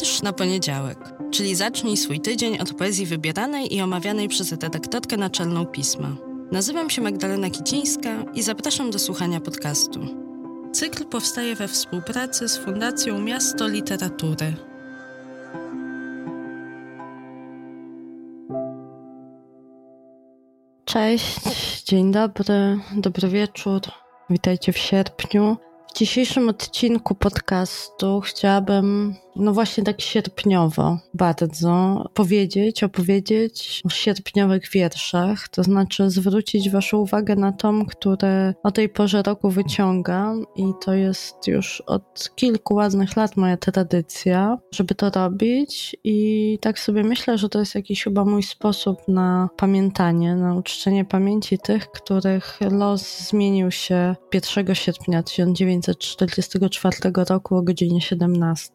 Wiersz na poniedziałek, czyli zacznij swój tydzień od poezji wybieranej i omawianej przez redaktorkę naczelną pisma. Nazywam się Magdalena Kicińska i zapraszam do słuchania podcastu. Cykl powstaje we współpracy z Fundacją Miasto Literatury. Cześć, dzień dobry, dobry wieczór. Witajcie w sierpniu. W dzisiejszym odcinku podcastu chciałabym no właśnie tak sierpniowo bardzo. Powiedzieć, opowiedzieć o sierpniowych wierszach, to znaczy zwrócić Waszą uwagę na tom, który o tej porze roku wyciągam i to jest już od kilku ładnych lat moja tradycja, żeby to robić. I tak sobie myślę, że to jest jakiś chyba mój sposób na pamiętanie, na uczczenie pamięci tych, których los zmienił się 1 sierpnia 1944 roku o godzinie 17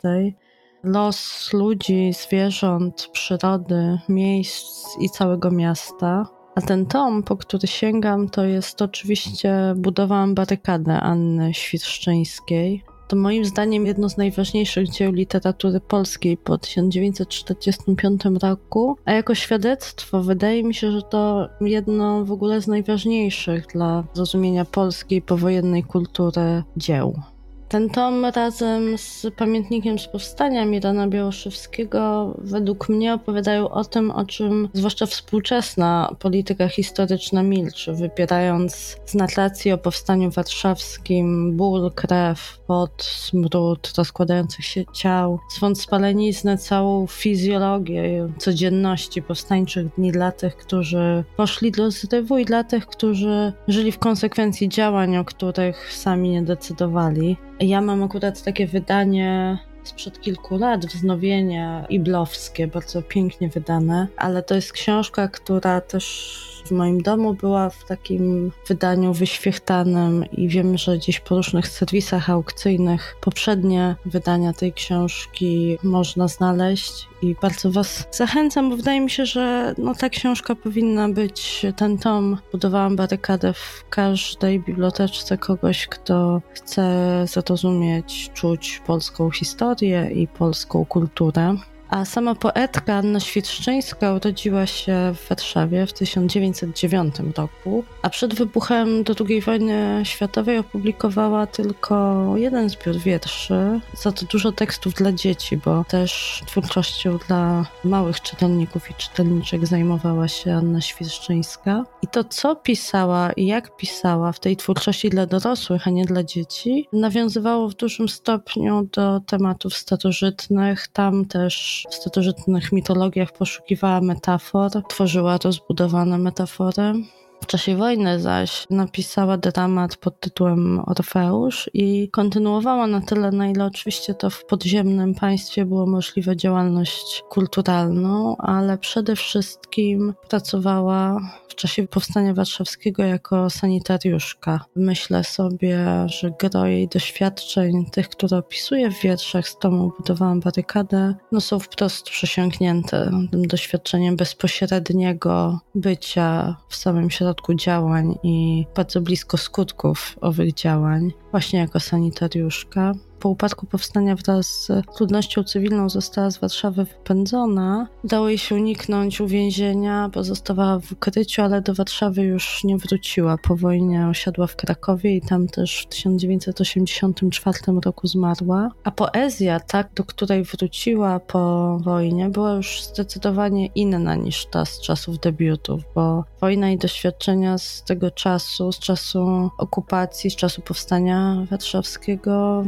los ludzi, zwierząt, przyrody, miejsc i całego miasta. A ten tom, po który sięgam, to jest oczywiście budowa barykady Anny Świerszczyńskiej. To moim zdaniem jedno z najważniejszych dzieł literatury polskiej po 1945 roku, a jako świadectwo wydaje mi się, że to jedno w ogóle z najważniejszych dla zrozumienia polskiej powojennej kultury dzieł. Ten tom razem z pamiętnikiem z powstania Mirana Białoszewskiego według mnie opowiadają o tym, o czym zwłaszcza współczesna polityka historyczna milczy, wypierając z narracji o powstaniu warszawskim ból, krew, pot, smród rozkładających się ciał, swąd spaleniznę, całą fizjologię codzienności powstańczych dni dla tych, którzy poszli do zrywu i dla tych, którzy żyli w konsekwencji działań, o których sami nie decydowali. Ja mam akurat takie wydanie sprzed kilku lat, wznowienie iblowskie, bardzo pięknie wydane, ale to jest książka, która też w moim domu była w takim wydaniu wyświechtanym i wiem, że gdzieś po różnych serwisach aukcyjnych poprzednie wydania tej książki można znaleźć i bardzo Was zachęcam, bo wydaje mi się, że no, ta książka powinna być, ten tom, budowałam barykadę w każdej biblioteczce kogoś, kto chce zrozumieć, czuć polską historię i polską kulturę. A sama poetka Anna Świerszczyńska urodziła się w Warszawie w 1909 roku, a przed wybuchem II wojny światowej opublikowała tylko jeden zbiór wierszy, za to dużo tekstów dla dzieci, bo też twórczością dla małych czytelników i czytelniczek zajmowała się Anna Świerszczyńska. I to, co pisała i jak pisała w tej twórczości dla dorosłych, a nie dla dzieci, nawiązywało w dużym stopniu do tematów starożytnych. Tam też w starożytnych mitologiach poszukiwała metafor, tworzyła rozbudowane metafory. W czasie wojny zaś napisała dramat pod tytułem Orfeusz i kontynuowała na tyle, na ile oczywiście to w podziemnym państwie było możliwe działalność kulturalną, ale przede wszystkim pracowała w czasie powstania warszawskiego jako sanitariuszka. Myślę sobie, że gro jej doświadczeń, tych, które opisuje w wierszach z tomu Budowałam barykadę, no są wprost przesiąknięte tym doświadczeniem bezpośredniego bycia w samym środku środku działań i bardzo blisko skutków owych działań, właśnie jako sanitariuszka. Po upadku powstania wraz z ludnością cywilną została z Warszawy wypędzona. Udało jej się uniknąć uwięzienia, pozostawała w ukryciu, ale do Warszawy już nie wróciła. Po wojnie osiadła w Krakowie i tam też w 1984 roku zmarła. A poezja, tak, do której wróciła po wojnie, była już zdecydowanie inna niż ta z czasów debiutów, bo wojna i doświadczenia z tego czasu, z czasu okupacji, z czasu powstania warszawskiego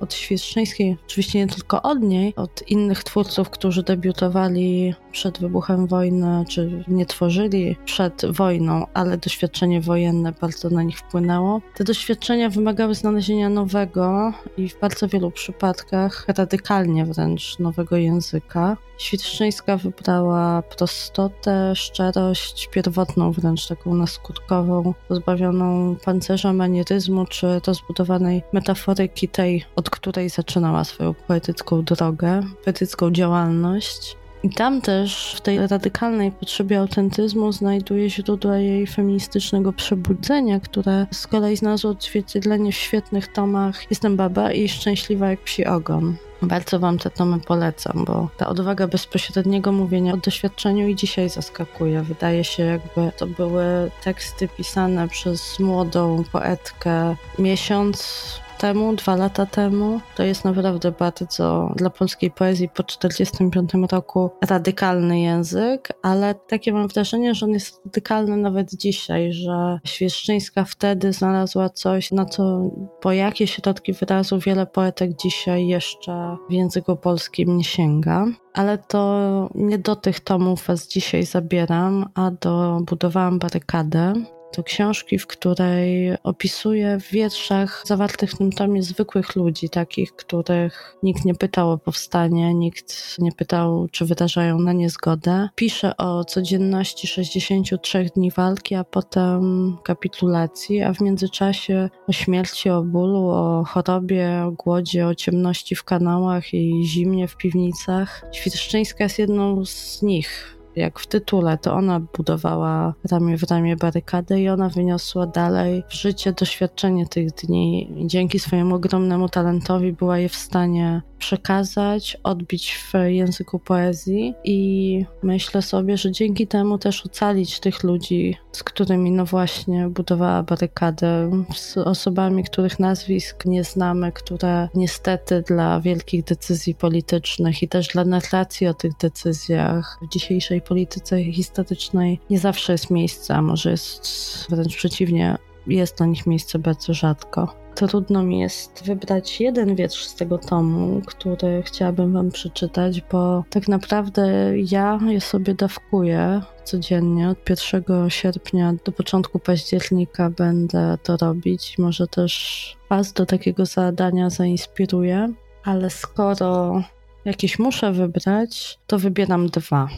od Świerszczyńskiej, oczywiście nie tylko od niej, od innych twórców, którzy debiutowali przed wybuchem wojny, czy nie tworzyli przed wojną, ale doświadczenie wojenne bardzo na nich wpłynęło. Te doświadczenia wymagały znalezienia nowego i w bardzo wielu przypadkach radykalnie wręcz nowego języka. Świerszczyńska wybrała prostotę, szczerość, pierwotną wręcz taką naskutkową, pozbawioną pancerza manieryzmu czy rozbudowanej metaforyki tej, od której zaczynała swoją poetycką drogę, poetycką działalność. I tam też w tej radykalnej potrzebie autentyzmu znajduje źródła jej feministycznego przebudzenia, które z kolei znalazło odzwierciedlenie w świetnych tomach Jestem baba i Szczęśliwa jak psi ogon. Bardzo Wam te tomy polecam, bo ta odwaga bezpośredniego mówienia o doświadczeniu i dzisiaj zaskakuje. Wydaje się, jakby to były teksty pisane przez młodą poetkę miesiąc temu, dwa lata temu. To jest naprawdę bardzo dla polskiej poezji po 1945 roku radykalny język, ale takie mam wrażenie, że on jest radykalny nawet dzisiaj, że Świeszczyńska wtedy znalazła coś, na co po jakie środki wyrazu wiele poetek dzisiaj jeszcze w języku polskim nie sięga. Ale to nie do tych tomów was dzisiaj zabieram, a do budowałam barykadę to książki, w której opisuje w wierszach zawartych w tym tomie zwykłych ludzi, takich, których nikt nie pytał o powstanie, nikt nie pytał, czy wyrażają na nie zgodę. Pisze o codzienności 63 dni walki, a potem kapitulacji, a w międzyczasie o śmierci, o bólu, o chorobie, o głodzie, o ciemności w kanałach i zimnie w piwnicach. Świerszczyńska jest jedną z nich jak w tytule, to ona budowała ramię w ramię barykadę i ona wyniosła dalej w życie doświadczenie tych dni. dzięki swojemu ogromnemu talentowi była je w stanie przekazać, odbić w języku poezji i myślę sobie, że dzięki temu też ocalić tych ludzi, z którymi no właśnie budowała barykadę, z osobami, których nazwisk nie znamy, które niestety dla wielkich decyzji politycznych i też dla narracji o tych decyzjach w dzisiejszej polityce historycznej nie zawsze jest miejsce, a może jest wręcz przeciwnie, jest na nich miejsce bardzo rzadko. Trudno mi jest wybrać jeden wiersz z tego tomu, który chciałabym Wam przeczytać, bo tak naprawdę ja je sobie dawkuję codziennie. Od 1 sierpnia do początku października będę to robić. Może też Was do takiego zadania zainspiruję, ale skoro jakieś muszę wybrać, to wybieram dwa.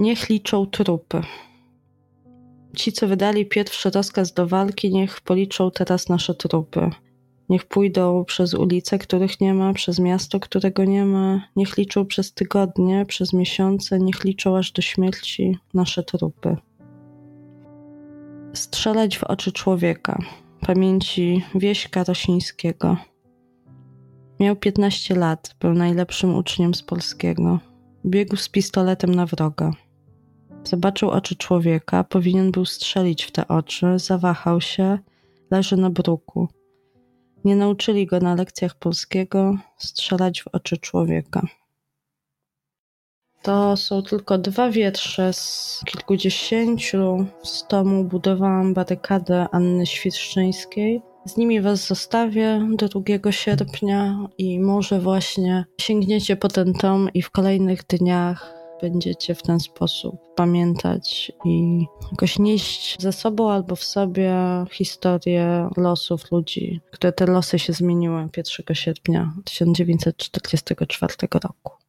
Niech liczą trupy. Ci, co wydali pierwszy rozkaz do walki, niech policzą teraz nasze trupy. Niech pójdą przez ulice, których nie ma, przez miasto, którego nie ma. Niech liczą przez tygodnie, przez miesiące, niech liczą aż do śmierci nasze trupy. Strzelać w oczy człowieka. Pamięci Wieśka Rosińskiego. Miał 15 lat, był najlepszym uczniem z polskiego. Biegł z pistoletem na wroga. Zobaczył oczy człowieka, powinien był strzelić w te oczy, zawahał się, leży na bruku. Nie nauczyli go na lekcjach polskiego strzelać w oczy człowieka. To są tylko dwa wiersze z kilkudziesięciu z tomu Budowałam barykadę Anny Świerszczyńskiej. Z nimi Was zostawię do 2 sierpnia i może właśnie sięgniecie po ten tom i w kolejnych dniach będziecie w ten sposób pamiętać i jakoś nieść ze sobą albo w sobie historię losów ludzi, które te losy się zmieniły 1 sierpnia 1944 roku.